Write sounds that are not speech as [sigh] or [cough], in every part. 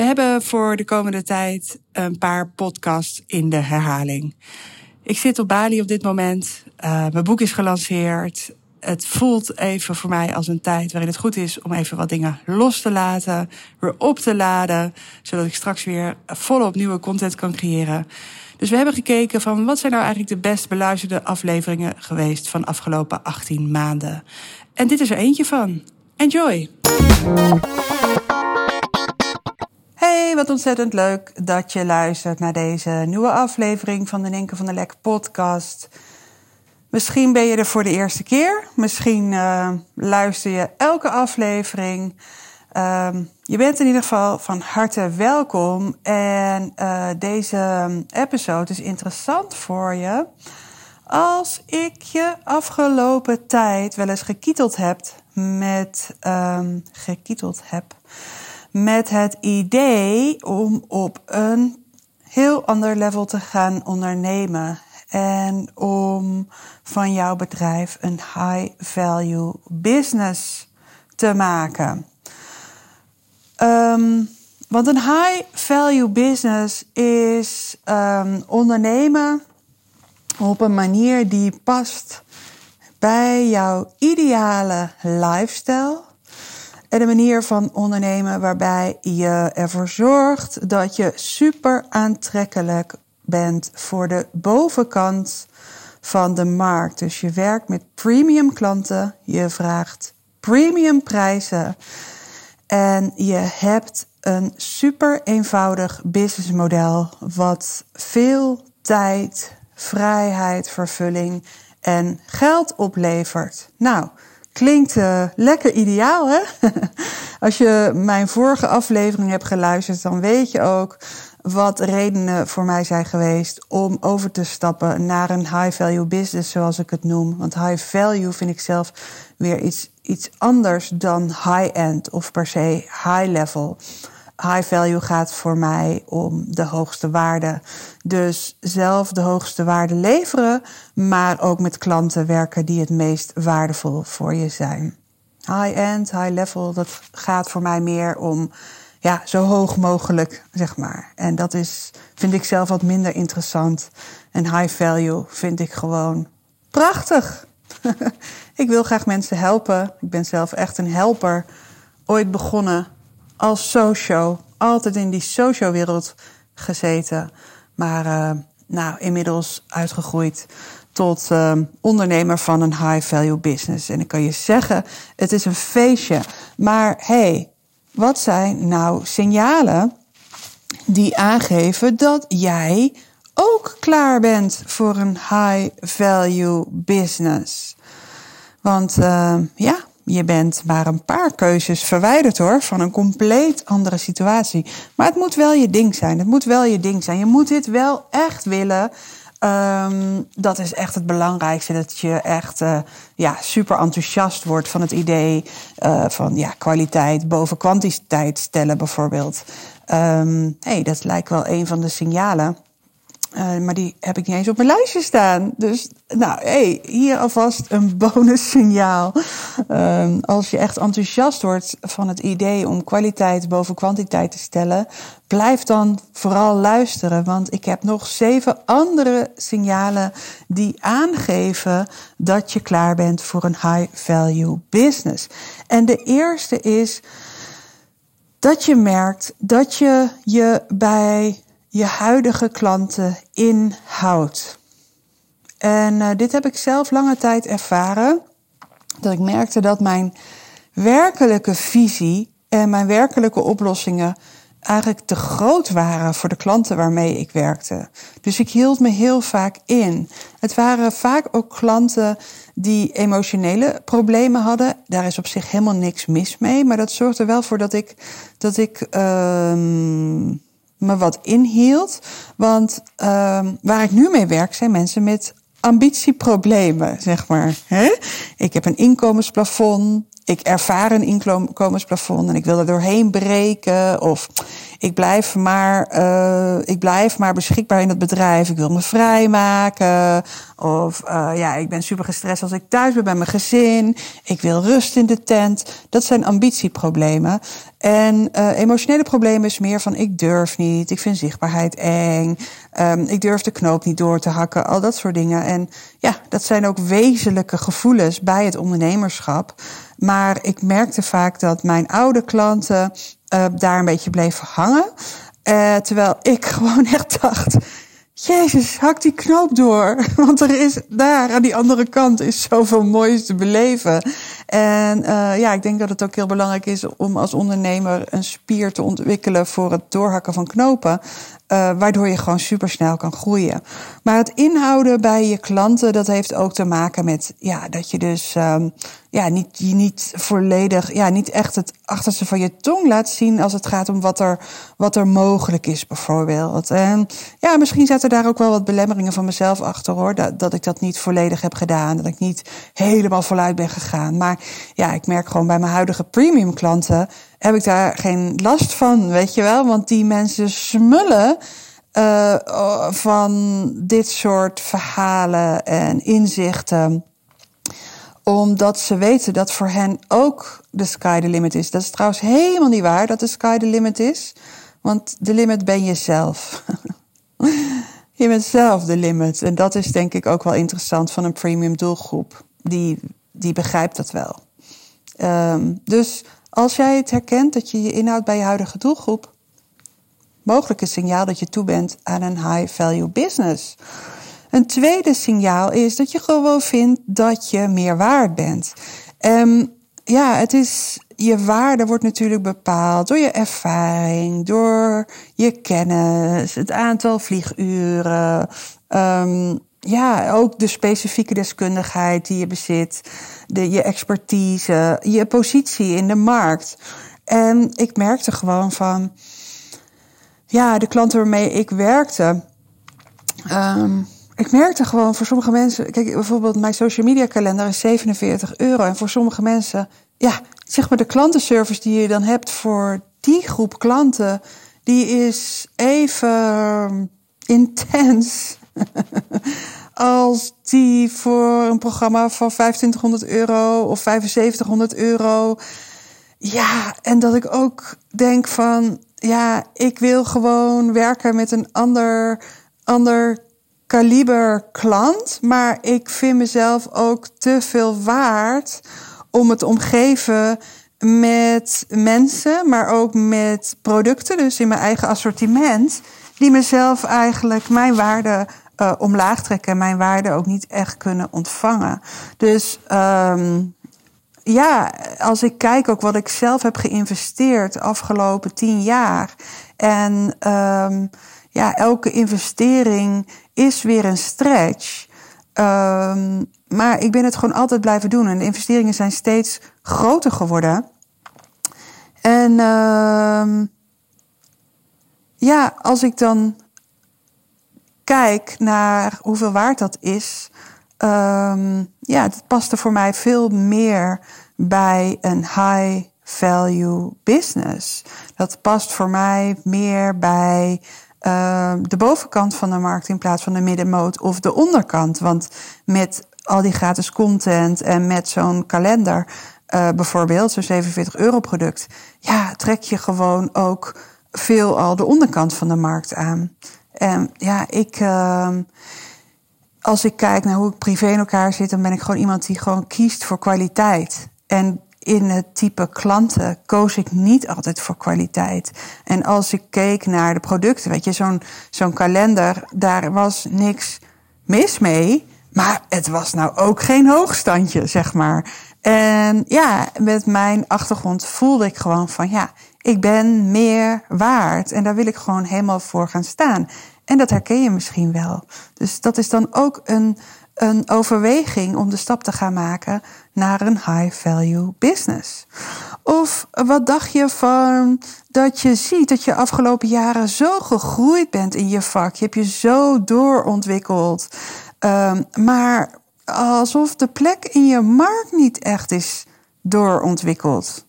We hebben voor de komende tijd een paar podcasts in de herhaling. Ik zit op Bali op dit moment. Uh, mijn boek is gelanceerd. Het voelt even voor mij als een tijd waarin het goed is om even wat dingen los te laten, weer op te laden, zodat ik straks weer volop nieuwe content kan creëren. Dus we hebben gekeken van wat zijn nou eigenlijk de best beluisterde afleveringen geweest van afgelopen 18 maanden. En dit is er eentje van. Enjoy! Hey, wat ontzettend leuk dat je luistert naar deze nieuwe aflevering van de Ninken van der Lek podcast. Misschien ben je er voor de eerste keer. Misschien uh, luister je elke aflevering. Uh, je bent in ieder geval van harte welkom. En uh, deze episode is interessant voor je. Als ik je afgelopen tijd wel eens gekieteld heb met. Um, gekieteld heb met het idee om op een heel ander level te gaan ondernemen. En om van jouw bedrijf een high value business te maken. Um, want een high value business is um, ondernemen op een manier die past bij jouw ideale lifestyle en een manier van ondernemen waarbij je ervoor zorgt dat je super aantrekkelijk bent voor de bovenkant van de markt. Dus je werkt met premium klanten, je vraagt premium prijzen en je hebt een super eenvoudig businessmodel wat veel tijd, vrijheid, vervulling en geld oplevert. Nou, Klinkt uh, lekker ideaal, hè? [laughs] Als je mijn vorige aflevering hebt geluisterd, dan weet je ook wat redenen voor mij zijn geweest om over te stappen naar een high value business, zoals ik het noem. Want high value vind ik zelf weer iets, iets anders dan high end of per se high level high value gaat voor mij om de hoogste waarde. Dus zelf de hoogste waarde leveren, maar ook met klanten werken die het meest waardevol voor je zijn. High-end, high level, dat gaat voor mij meer om ja, zo hoog mogelijk, zeg maar. En dat is, vind ik zelf wat minder interessant. En high value vind ik gewoon prachtig. [laughs] ik wil graag mensen helpen. Ik ben zelf echt een helper. Ooit begonnen als socio. Altijd in die socio-wereld gezeten. Maar uh, nou, inmiddels uitgegroeid tot uh, ondernemer van een high-value business. En ik kan je zeggen, het is een feestje. Maar hey, wat zijn nou signalen die aangeven dat jij ook klaar bent voor een high-value business? Want uh, ja, je bent maar een paar keuzes verwijderd hoor, van een compleet andere situatie. Maar het moet wel je ding zijn. Het moet wel je ding zijn. Je moet dit wel echt willen. Um, dat is echt het belangrijkste. Dat je echt uh, ja, super enthousiast wordt van het idee uh, van ja, kwaliteit boven kwantiteit stellen, bijvoorbeeld. Um, hey, dat lijkt wel een van de signalen. Uh, maar die heb ik niet eens op mijn lijstje staan. Dus nou, hey, hier alvast een [laughs] bonussignaal. Uh, als je echt enthousiast wordt van het idee om kwaliteit boven kwantiteit te stellen, blijf dan vooral luisteren. Want ik heb nog zeven andere signalen die aangeven dat je klaar bent voor een high value business. En de eerste is dat je merkt dat je je bij je huidige klanten inhoudt. En uh, dit heb ik zelf lange tijd ervaren. Dat ik merkte dat mijn werkelijke visie en mijn werkelijke oplossingen eigenlijk te groot waren voor de klanten waarmee ik werkte. Dus ik hield me heel vaak in. Het waren vaak ook klanten die emotionele problemen hadden. Daar is op zich helemaal niks mis mee, maar dat zorgde wel voor dat ik, dat ik. Uh, me wat inhield. Want um, waar ik nu mee werk zijn mensen met ambitieproblemen, zeg maar. Ik heb een inkomensplafond ik ervaar een inkomensplafond en ik wil er doorheen breken. Of ik blijf maar, uh, ik blijf maar beschikbaar in het bedrijf. Ik wil me vrijmaken. Of uh, ja, ik ben super gestrest als ik thuis ben bij mijn gezin. Ik wil rust in de tent. Dat zijn ambitieproblemen. En uh, emotionele problemen is meer van ik durf niet. Ik vind zichtbaarheid eng. Um, ik durf de knoop niet door te hakken. Al dat soort dingen. En ja, dat zijn ook wezenlijke gevoelens bij het ondernemerschap. Maar ik merkte vaak dat mijn oude klanten uh, daar een beetje bleven hangen. Uh, terwijl ik [laughs] gewoon echt dacht. Jezus, hak die knoop door. [laughs] Want er is daar aan die andere kant is zoveel moois te beleven. En uh, ja, ik denk dat het ook heel belangrijk is om als ondernemer een spier te ontwikkelen voor het doorhakken van knopen. Uh, waardoor je gewoon supersnel kan groeien. Maar het inhouden bij je klanten, dat heeft ook te maken met ja, dat je dus um, ja, niet, je niet volledig, ja, niet echt het achterste van je tong laat zien als het gaat om wat er, wat er mogelijk is, bijvoorbeeld. En ja, misschien zaten daar ook wel wat belemmeringen van mezelf achter hoor. Dat, dat ik dat niet volledig heb gedaan. Dat ik niet helemaal voluit ben gegaan. Maar ja, ik merk gewoon bij mijn huidige premium klanten heb ik daar geen last van, weet je wel? Want die mensen smullen uh, van dit soort verhalen en inzichten omdat ze weten dat voor hen ook de sky the limit is. Dat is trouwens helemaal niet waar dat de sky the limit is. Want de limit ben je zelf. [laughs] je bent zelf de limit. En dat is denk ik ook wel interessant van een premium doelgroep. Die, die begrijpt dat wel. Um, dus als jij het herkent dat je je inhoudt bij je huidige doelgroep, mogelijk een signaal dat je toe bent aan een high value business. Een tweede signaal is dat je gewoon vindt dat je meer waard bent. Um, ja, het is, je waarde wordt natuurlijk bepaald door je ervaring, door je kennis, het aantal vlieguren. Um, ja, ook de specifieke deskundigheid die je bezit, de, je expertise, je positie in de markt. En ik merkte gewoon van, ja, de klanten waarmee ik werkte. Um, ik merkte gewoon voor sommige mensen, kijk, bijvoorbeeld mijn social media kalender is 47 euro. En voor sommige mensen, ja, zeg maar de klantenservice die je dan hebt voor die groep klanten, die is even intens [laughs] [laughs] als die voor een programma van 2500 euro of 7500 euro. Ja, en dat ik ook denk van, ja, ik wil gewoon werken met een ander, ander kaliber klant, maar ik vind mezelf ook te veel waard om het omgeven met mensen, maar ook met producten, dus in mijn eigen assortiment, die mezelf eigenlijk mijn waarde uh, omlaag trekken en mijn waarde ook niet echt kunnen ontvangen. Dus um, ja, als ik kijk ook wat ik zelf heb geïnvesteerd de afgelopen tien jaar en um, ja, elke investering is weer een stretch. Um, maar ik ben het gewoon altijd blijven doen. En de investeringen zijn steeds groter geworden. En ja, als ik dan kijk naar hoeveel waard dat is. Um, ja, het paste voor mij veel meer bij een high value business. Dat past voor mij meer bij uh, de bovenkant van de markt in plaats van de middenmoot of de onderkant. Want met al die gratis content en met zo'n kalender, uh, bijvoorbeeld, zo'n 47 euro product, ja, trek je gewoon ook veel al de onderkant van de markt aan. En ja, ik. Uh, als ik kijk naar hoe ik privé in elkaar zit, dan ben ik gewoon iemand die gewoon kiest voor kwaliteit. En in het type klanten koos ik niet altijd voor kwaliteit. En als ik keek naar de producten, weet je, zo'n zo'n kalender, daar was niks mis mee. Maar het was nou ook geen hoogstandje, zeg maar. En ja, met mijn achtergrond voelde ik gewoon van ja, ik ben meer waard. En daar wil ik gewoon helemaal voor gaan staan. En dat herken je misschien wel. Dus dat is dan ook een, een overweging om de stap te gaan maken naar een high-value business? Of wat dacht je van dat je ziet dat je afgelopen jaren zo gegroeid bent in je vak? Je hebt je zo doorontwikkeld. Um, maar alsof de plek in je markt niet echt is doorontwikkeld.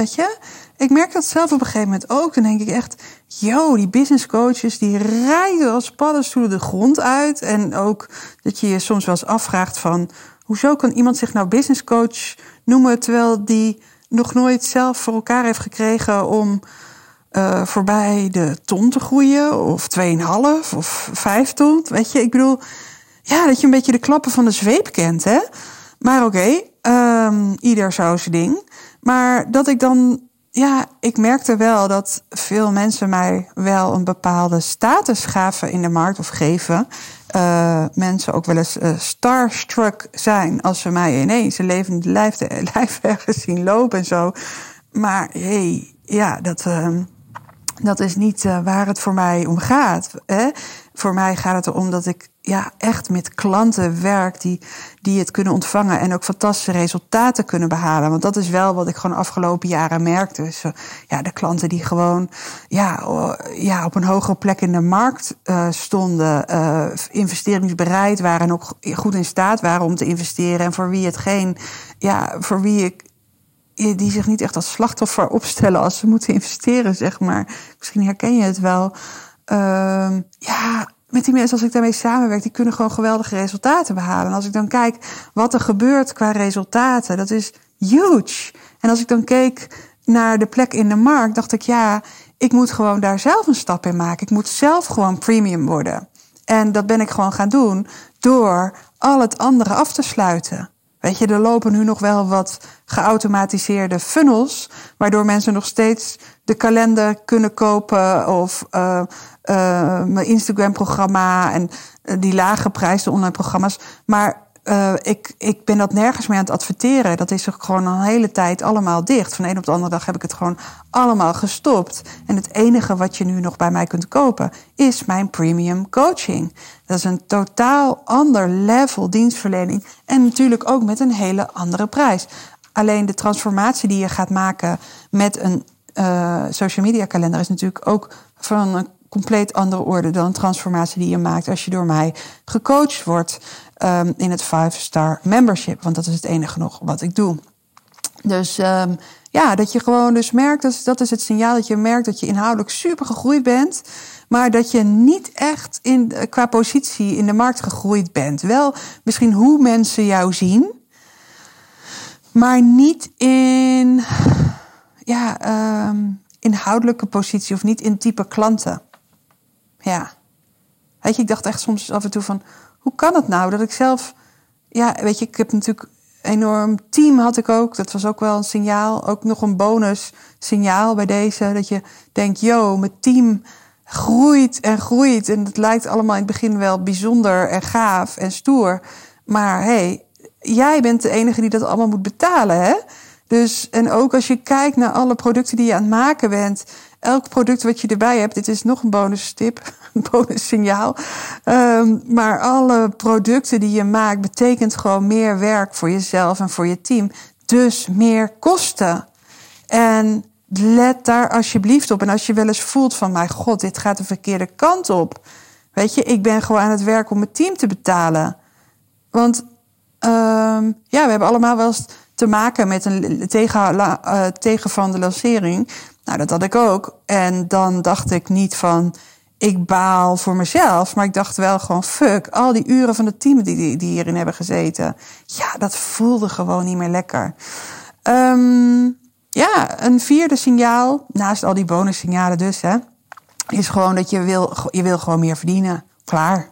Weet je? Ik merk dat zelf op een gegeven moment ook. Dan denk ik echt, yo, die business coaches die rijden als paddenstoelen de grond uit. En ook dat je je soms wel eens afvraagt van, hoezo kan iemand zich nou business coach noemen terwijl die nog nooit zelf voor elkaar heeft gekregen om uh, voorbij de ton te groeien, of 2,5 of 5 ton. Weet je, ik bedoel, ja, dat je een beetje de klappen van de zweep kent, hè? Maar oké, um, ieder zo zijn ding. Maar dat ik dan, ja, ik merkte wel dat veel mensen mij wel een bepaalde status gaven in de markt of geven. Uh, mensen ook wel eens uh, starstruck zijn als ze mij ineens een levende lijf, [laughs] ergens zien lopen en zo. Maar hey, ja, dat, uh, dat is niet uh, waar het voor mij om gaat. Hè? Voor mij gaat het erom dat ik ja, echt met klanten werk die, die het kunnen ontvangen en ook fantastische resultaten kunnen behalen. Want dat is wel wat ik gewoon afgelopen jaren merkte. Dus, ja, de klanten die gewoon ja, ja, op een hogere plek in de markt uh, stonden, uh, investeringsbereid waren en ook goed in staat waren om te investeren. En voor wie het geen, ja, voor wie ik die zich niet echt als slachtoffer opstellen als ze moeten investeren, zeg maar. Misschien herken je het wel. Uh, ja, met die mensen, als ik daarmee samenwerk, die kunnen gewoon geweldige resultaten behalen. En als ik dan kijk wat er gebeurt qua resultaten, dat is huge. En als ik dan keek naar de plek in de markt, dacht ik, ja, ik moet gewoon daar zelf een stap in maken. Ik moet zelf gewoon premium worden. En dat ben ik gewoon gaan doen door al het andere af te sluiten. Weet je, er lopen nu nog wel wat geautomatiseerde funnels, waardoor mensen nog steeds de kalender kunnen kopen of uh, uh, mijn Instagram-programma en uh, die lage prijzen online programma's. Maar uh, ik, ik ben dat nergens meer aan het adverteren. Dat is gewoon een hele tijd allemaal dicht. Van de een op de andere dag heb ik het gewoon allemaal gestopt. En het enige wat je nu nog bij mij kunt kopen is mijn premium coaching. Dat is een totaal ander level dienstverlening. En natuurlijk ook met een hele andere prijs. Alleen de transformatie die je gaat maken met een uh, social media kalender is natuurlijk ook van een compleet andere orde dan transformatie die je maakt als je door mij gecoacht wordt um, in het 5-star membership. Want dat is het enige nog wat ik doe. Dus um, ja, dat je gewoon dus merkt, dat is, dat is het signaal dat je merkt dat je inhoudelijk super gegroeid bent. Maar dat je niet echt in, qua positie in de markt gegroeid bent. Wel misschien hoe mensen jou zien. Maar niet in ja, um, inhoudelijke positie of niet in type klanten. Ja. Weet je, ik dacht echt soms af en toe van, hoe kan het nou dat ik zelf, ja, weet je, ik heb natuurlijk een enorm team had ik ook. Dat was ook wel een signaal, ook nog een bonus signaal bij deze. Dat je denkt, yo, mijn team groeit en groeit. En het lijkt allemaal in het begin wel bijzonder en gaaf en stoer. Maar hey, jij bent de enige die dat allemaal moet betalen, hè? Dus, en ook als je kijkt naar alle producten die je aan het maken bent, elk product wat je erbij hebt, dit is nog een bonus tip, [laughs] een bonus signaal. Um, maar alle producten die je maakt, betekent gewoon meer werk voor jezelf en voor je team. Dus meer kosten. En let daar alsjeblieft op. En als je wel eens voelt van, mijn god, dit gaat de verkeerde kant op. Weet je, ik ben gewoon aan het werk om mijn team te betalen. Want um, ja, we hebben allemaal wel eens te maken met een tegen, uh, tegen van de lancering. Nou, dat had ik ook. En dan dacht ik niet van, ik baal voor mezelf. Maar ik dacht wel gewoon, fuck, al die uren van het team die, die hierin hebben gezeten. Ja, dat voelde gewoon niet meer lekker. Um, ja, een vierde signaal, naast al die bonussignalen dus, hè, is gewoon dat je wil, je wil gewoon meer verdienen. Klaar.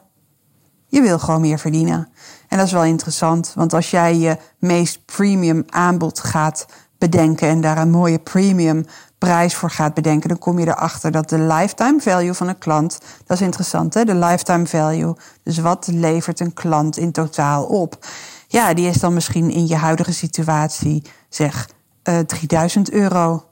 Je wil gewoon meer verdienen. En dat is wel interessant, want als jij je meest premium aanbod gaat bedenken en daar een mooie premium prijs voor gaat bedenken, dan kom je erachter dat de lifetime value van een klant, dat is interessant hè, de lifetime value, dus wat levert een klant in totaal op? Ja, die is dan misschien in je huidige situatie, zeg, uh, 3000 euro.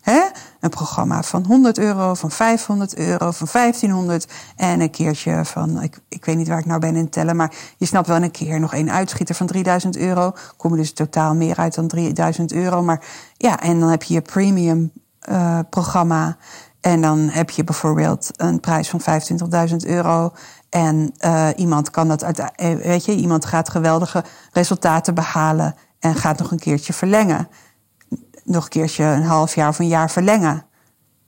Hè? Een programma van 100 euro, van 500 euro, van 1500 en een keertje van, ik, ik weet niet waar ik nou ben in tellen, maar je snapt wel een keer nog een uitschieter van 3000 euro. Kom je dus totaal meer uit dan 3000 euro. Maar ja, en dan heb je je premium uh, programma. En dan heb je bijvoorbeeld een prijs van 25.000 euro. En uh, iemand kan dat uit, eh, weet je, iemand gaat geweldige resultaten behalen en gaat nog een keertje verlengen. Nog een keertje een half jaar of een jaar verlengen.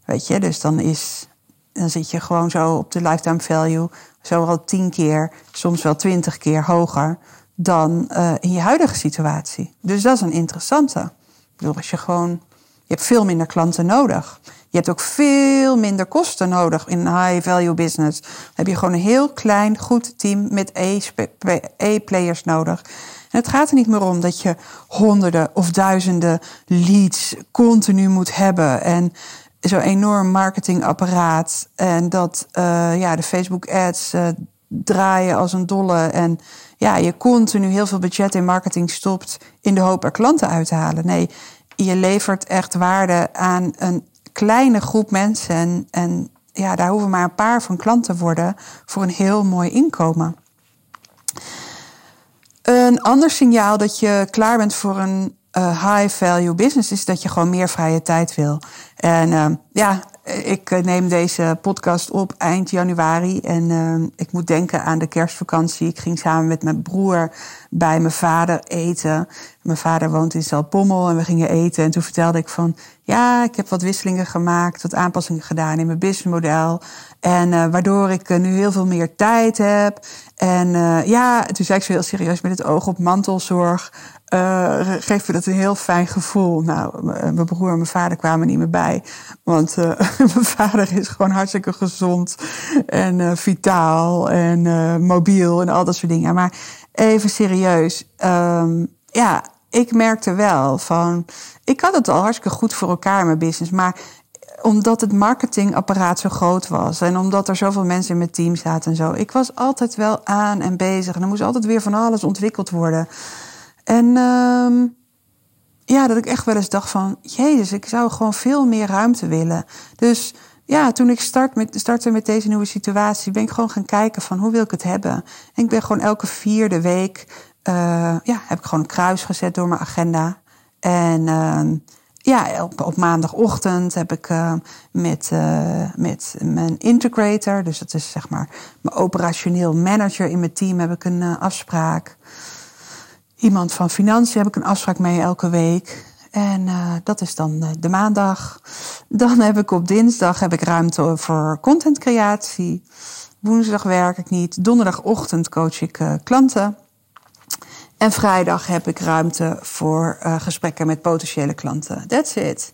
Weet je, dus dan is, dan zit je gewoon zo op de lifetime value, zo al tien keer, soms wel twintig keer hoger dan uh, in je huidige situatie. Dus dat is een interessante. Ik bedoel, als je gewoon, je hebt veel minder klanten nodig. Je hebt ook veel minder kosten nodig in een high-value business. Dan heb je gewoon een heel klein, goed team met E-players nodig. En het gaat er niet meer om dat je honderden of duizenden leads continu moet hebben. En zo'n enorm marketingapparaat. En dat uh, ja, de Facebook ads uh, draaien als een dolle. En ja, je continu heel veel budget in marketing stopt in de hoop er klanten uit te halen. Nee, je levert echt waarde aan een kleine groep mensen. En, en ja, daar hoeven maar een paar van klanten te worden voor een heel mooi inkomen. Een ander signaal dat je klaar bent voor een uh, high value business is dat je gewoon meer vrije tijd wil. En uh, ja, ik eh, neem deze podcast op eind januari en ik moet denken aan de kerstvakantie. Ik ging samen met mijn broer bij mijn vader eten. Mijn vader woont in Zaltbommel en we gingen eten. En toen vertelde ik van, ja, ik heb wat wisselingen gemaakt, wat aanpassingen gedaan in mijn businessmodel. En uh, waardoor ik nu heel veel meer tijd heb. En uh, ja, toen zei ik zo heel serieus met het oog op mantelzorg. Geeft me dat een heel fijn gevoel. Nou, mijn broer en mijn vader kwamen niet meer bij. Want [laughs] mijn vader is gewoon hartstikke gezond en vitaal en mobiel en al dat soort dingen. Maar even serieus. Um, ja, ik merkte wel van. Ik had het al hartstikke goed voor elkaar in mijn business. Maar omdat het marketingapparaat zo groot was. En omdat er zoveel mensen in mijn team zaten en zo. Ik was altijd wel aan en bezig. En er moest altijd weer van alles ontwikkeld worden. En um, ja, dat ik echt wel eens dacht van... Jezus, ik zou gewoon veel meer ruimte willen. Dus ja, toen ik start met, startte met deze nieuwe situatie... ben ik gewoon gaan kijken van hoe wil ik het hebben. En ik ben gewoon elke vierde week... Uh, ja, heb ik gewoon een kruis gezet door mijn agenda. En... Uh, ja, op, op, maandagochtend heb ik uh, met, uh, met mijn integrator, dus dat is zeg maar mijn operationeel manager in mijn team, heb ik een afspraak iemand van financiën heb ik een afspraak mee elke week. En dat is dan de maandag. Dan heb ik op dinsdag heb ik ruimte voor contentcreatie. Woensdag werk ik niet. Donderdagochtend coach ik klanten. En vrijdag heb ik ruimte voor gesprekken met potentiële klanten. That's it.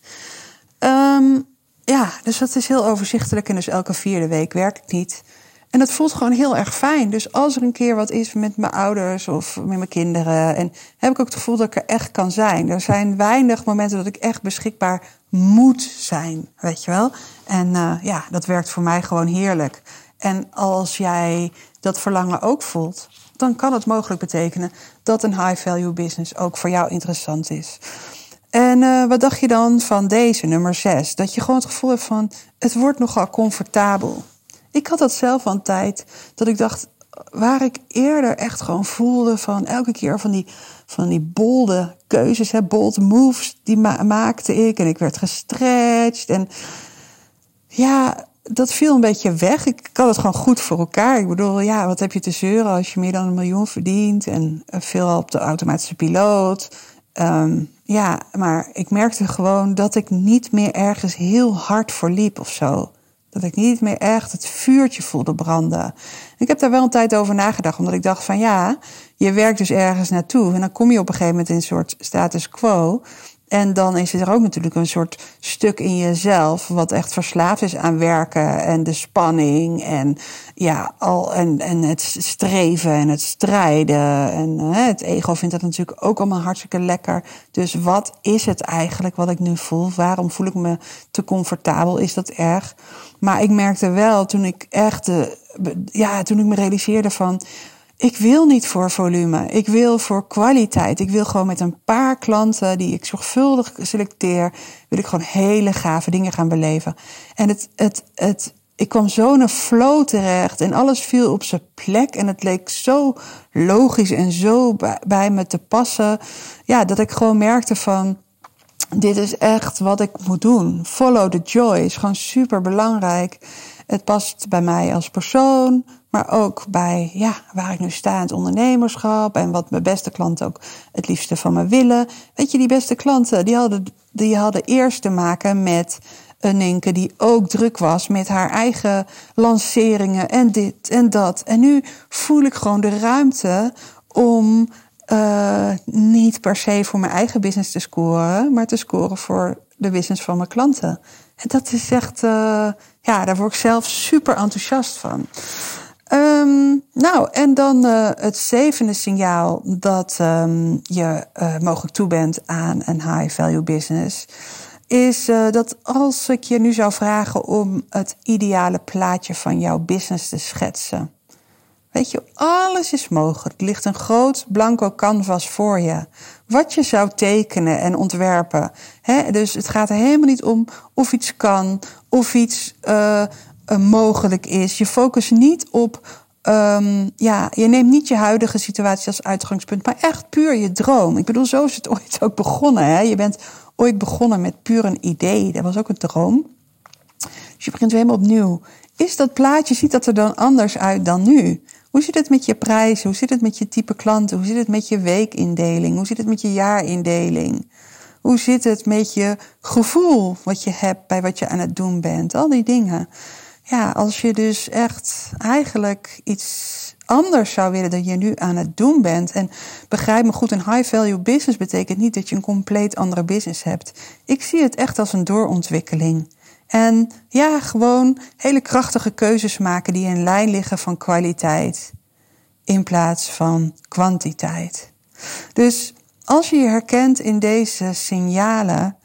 Um, ja, dus dat is heel overzichtelijk. En dus elke vierde week werk ik niet. En dat voelt gewoon heel erg fijn. Dus als er een keer wat is met mijn ouders of met mijn kinderen. En heb ik ook het gevoel dat ik er echt kan zijn. Er zijn weinig momenten dat ik echt beschikbaar moet zijn. Weet je wel? En uh, ja, dat werkt voor mij gewoon heerlijk. En als jij dat verlangen ook voelt, dan kan het mogelijk betekenen dat een high value business ook voor jou interessant is. En uh, wat dacht je dan van deze, nummer 6? Dat je gewoon het gevoel hebt van het wordt nogal comfortabel. Ik had dat zelf al een tijd dat ik dacht, waar ik eerder echt gewoon voelde van elke keer van die, van die bolde keuzes, hè, bold moves, die maakte ik. En ik werd gestretched. En ja, dat viel een beetje weg. Ik had het gewoon goed voor elkaar. Ik bedoel, ja, wat heb je te zeuren als je meer dan een miljoen verdient en veel op de automatische piloot. Um, ja, maar ik merkte gewoon dat ik niet meer ergens heel hard voor liep of zo. Dat ik niet meer echt het vuurtje voelde branden. Ik heb daar wel een tijd over nagedacht, omdat ik dacht van ja, je werkt dus ergens naartoe en dan kom je op een gegeven moment in een soort status quo. En dan is er ook natuurlijk een soort stuk in jezelf wat echt verslaafd is aan werken en de spanning en ja, al en, en het streven en het strijden. En hè, het ego vindt dat natuurlijk ook allemaal hartstikke lekker. Dus wat is het eigenlijk wat ik nu voel? Waarom voel ik me te comfortabel? Is dat erg? Maar ik merkte wel toen ik echt, ja, toen ik me realiseerde van ik wil niet voor volume. Ik wil voor kwaliteit. Ik wil gewoon met een paar klanten die ik zorgvuldig selecteer, wil ik gewoon hele gave dingen gaan beleven. En het, het, het, ik kwam zo flow terecht en alles viel op zijn plek en het leek zo logisch en zo bij me te passen. Ja, dat ik gewoon merkte van, dit is echt wat ik moet doen. Follow the joy is gewoon super belangrijk. Het past bij mij als persoon, maar ook bij ja, waar ik nu sta in het ondernemerschap en wat mijn beste klanten ook het liefste van me willen. Weet je, die beste klanten, die hadden, die hadden eerst te maken met een Ninke die ook druk was met haar eigen lanceringen en dit en dat. En nu voel ik gewoon de ruimte om uh, niet per se voor mijn eigen business te scoren, maar te scoren voor de business van mijn klanten. En dat is echt, uh, ja, daar word ik zelf super enthousiast van. Um, nou, en dan uh, het zevende signaal dat um, je uh, mogelijk toe bent aan een high value business. Is uh, dat als ik je nu zou vragen om het ideale plaatje van jouw business te schetsen. Weet je, alles is mogelijk. Er ligt een groot blanco canvas voor je. Wat je zou tekenen en ontwerpen. Dus het gaat er helemaal niet om of iets kan, of iets uh, mogelijk is. Je focust niet op. Um, ja, je neemt niet je huidige situatie als uitgangspunt, maar echt puur je droom. Ik bedoel, zo is het [laughs] ooit ook begonnen. Hè? Je bent ooit begonnen met puur een idee. Dat was ook een droom. Dus je begint weer helemaal opnieuw. Is dat plaatje, ziet dat er dan anders uit dan nu? Hoe zit het met je prijzen? Hoe zit het met je type klanten? Hoe zit het met je weekindeling? Hoe zit het met je jaarindeling? Hoe zit het met je gevoel wat je hebt bij wat je aan het doen bent? Al die dingen. Ja, als je dus echt eigenlijk iets anders zou willen dan je nu aan het doen bent. En begrijp me goed, een high value business betekent niet dat je een compleet andere business hebt. Ik zie het echt als een doorontwikkeling. En ja, gewoon hele krachtige keuzes maken die in lijn liggen van kwaliteit in plaats van kwantiteit. Dus als je je herkent in deze signalen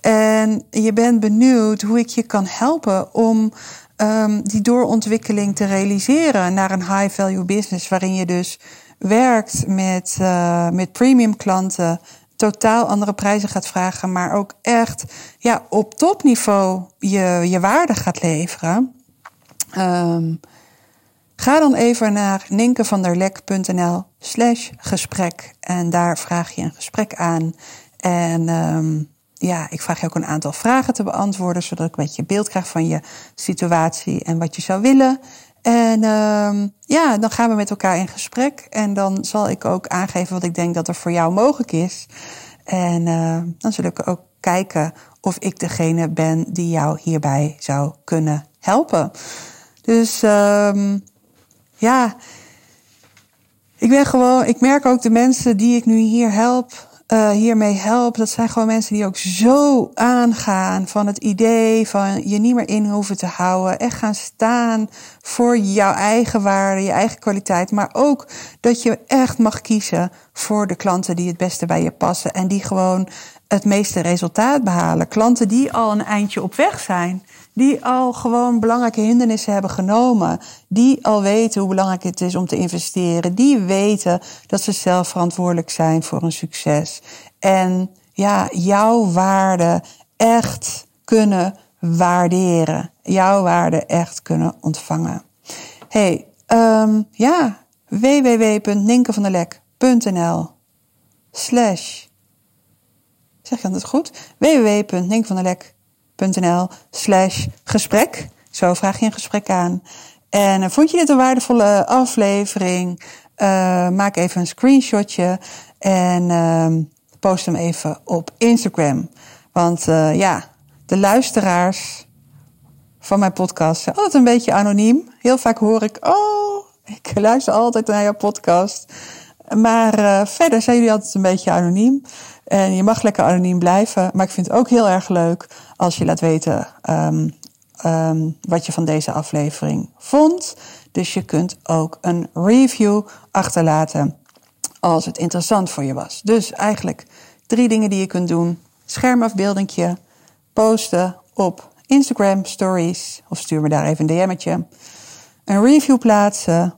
en je bent benieuwd hoe ik je kan helpen om um, die doorontwikkeling te realiseren naar een high value business, waarin je dus werkt met, uh, met premium klanten, totaal andere prijzen gaat vragen, maar ook echt ja, op topniveau je, je waarde gaat leveren. Um, ga dan even naar ninkevanderlek.nl slash gesprek en daar vraag je een gesprek aan. En um, ja, ik vraag je ook een aantal vragen te beantwoorden, zodat ik een beetje beeld krijg van je situatie en wat je zou willen. En uh, ja, dan gaan we met elkaar in gesprek. En dan zal ik ook aangeven wat ik denk dat er voor jou mogelijk is. En uh, dan zul ik ook kijken of ik degene ben die jou hierbij zou kunnen helpen. Dus um, ja, ik ben gewoon, ik merk ook de mensen die ik nu hier help, uh, hiermee help, dat zijn gewoon mensen die ook zo aangaan van het idee van je niet meer in hoeven te houden. Echt gaan staan voor jouw eigen waarde, je eigen kwaliteit. Maar ook dat je echt mag kiezen voor de klanten die het beste bij je passen. En die gewoon het meeste resultaat behalen. Klanten die al een eindje op weg zijn die al gewoon belangrijke hindernissen hebben genomen, die al weten hoe belangrijk het is om te investeren, die weten dat ze zelf verantwoordelijk zijn voor een succes en ja, jouw waarde echt kunnen waarderen, jouw waarde echt kunnen ontvangen. Hey, um, ja, www.ninkenvandelek.nl slash Zeg je dat goed? www.ninkenvandelek.nl nl slash gesprek. Zo vraag je een gesprek aan. En uh, vond je dit een waardevolle aflevering? Uh, maak even een screenshotje en uh, post hem even op Instagram. Want uh, ja, de luisteraars van mijn podcast zijn altijd een beetje anoniem. Heel vaak hoor ik, oh, ik luister altijd naar jouw podcast. Maar verder zijn jullie altijd een beetje anoniem. En je mag lekker anoniem blijven. Maar ik vind het ook heel erg leuk als je laat weten um, um, wat je van deze aflevering vond. Dus je kunt ook een review achterlaten als het interessant voor je was. Dus eigenlijk drie dingen die je kunt doen. Schermafbeeldingje, posten op Instagram stories of stuur me daar even een DM'tje. Een review plaatsen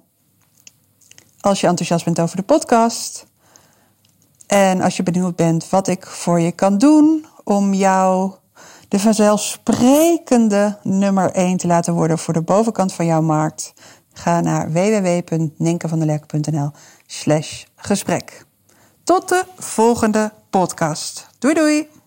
als je enthousiast bent over de podcast. En als je benieuwd bent wat ik voor je kan doen om jou de vanzelfsprekende nummer 1 te laten worden voor de bovenkant van jouw markt, ga naar www.ninkevandelek.nl slash gesprek. Tot de volgende podcast. Doei doei!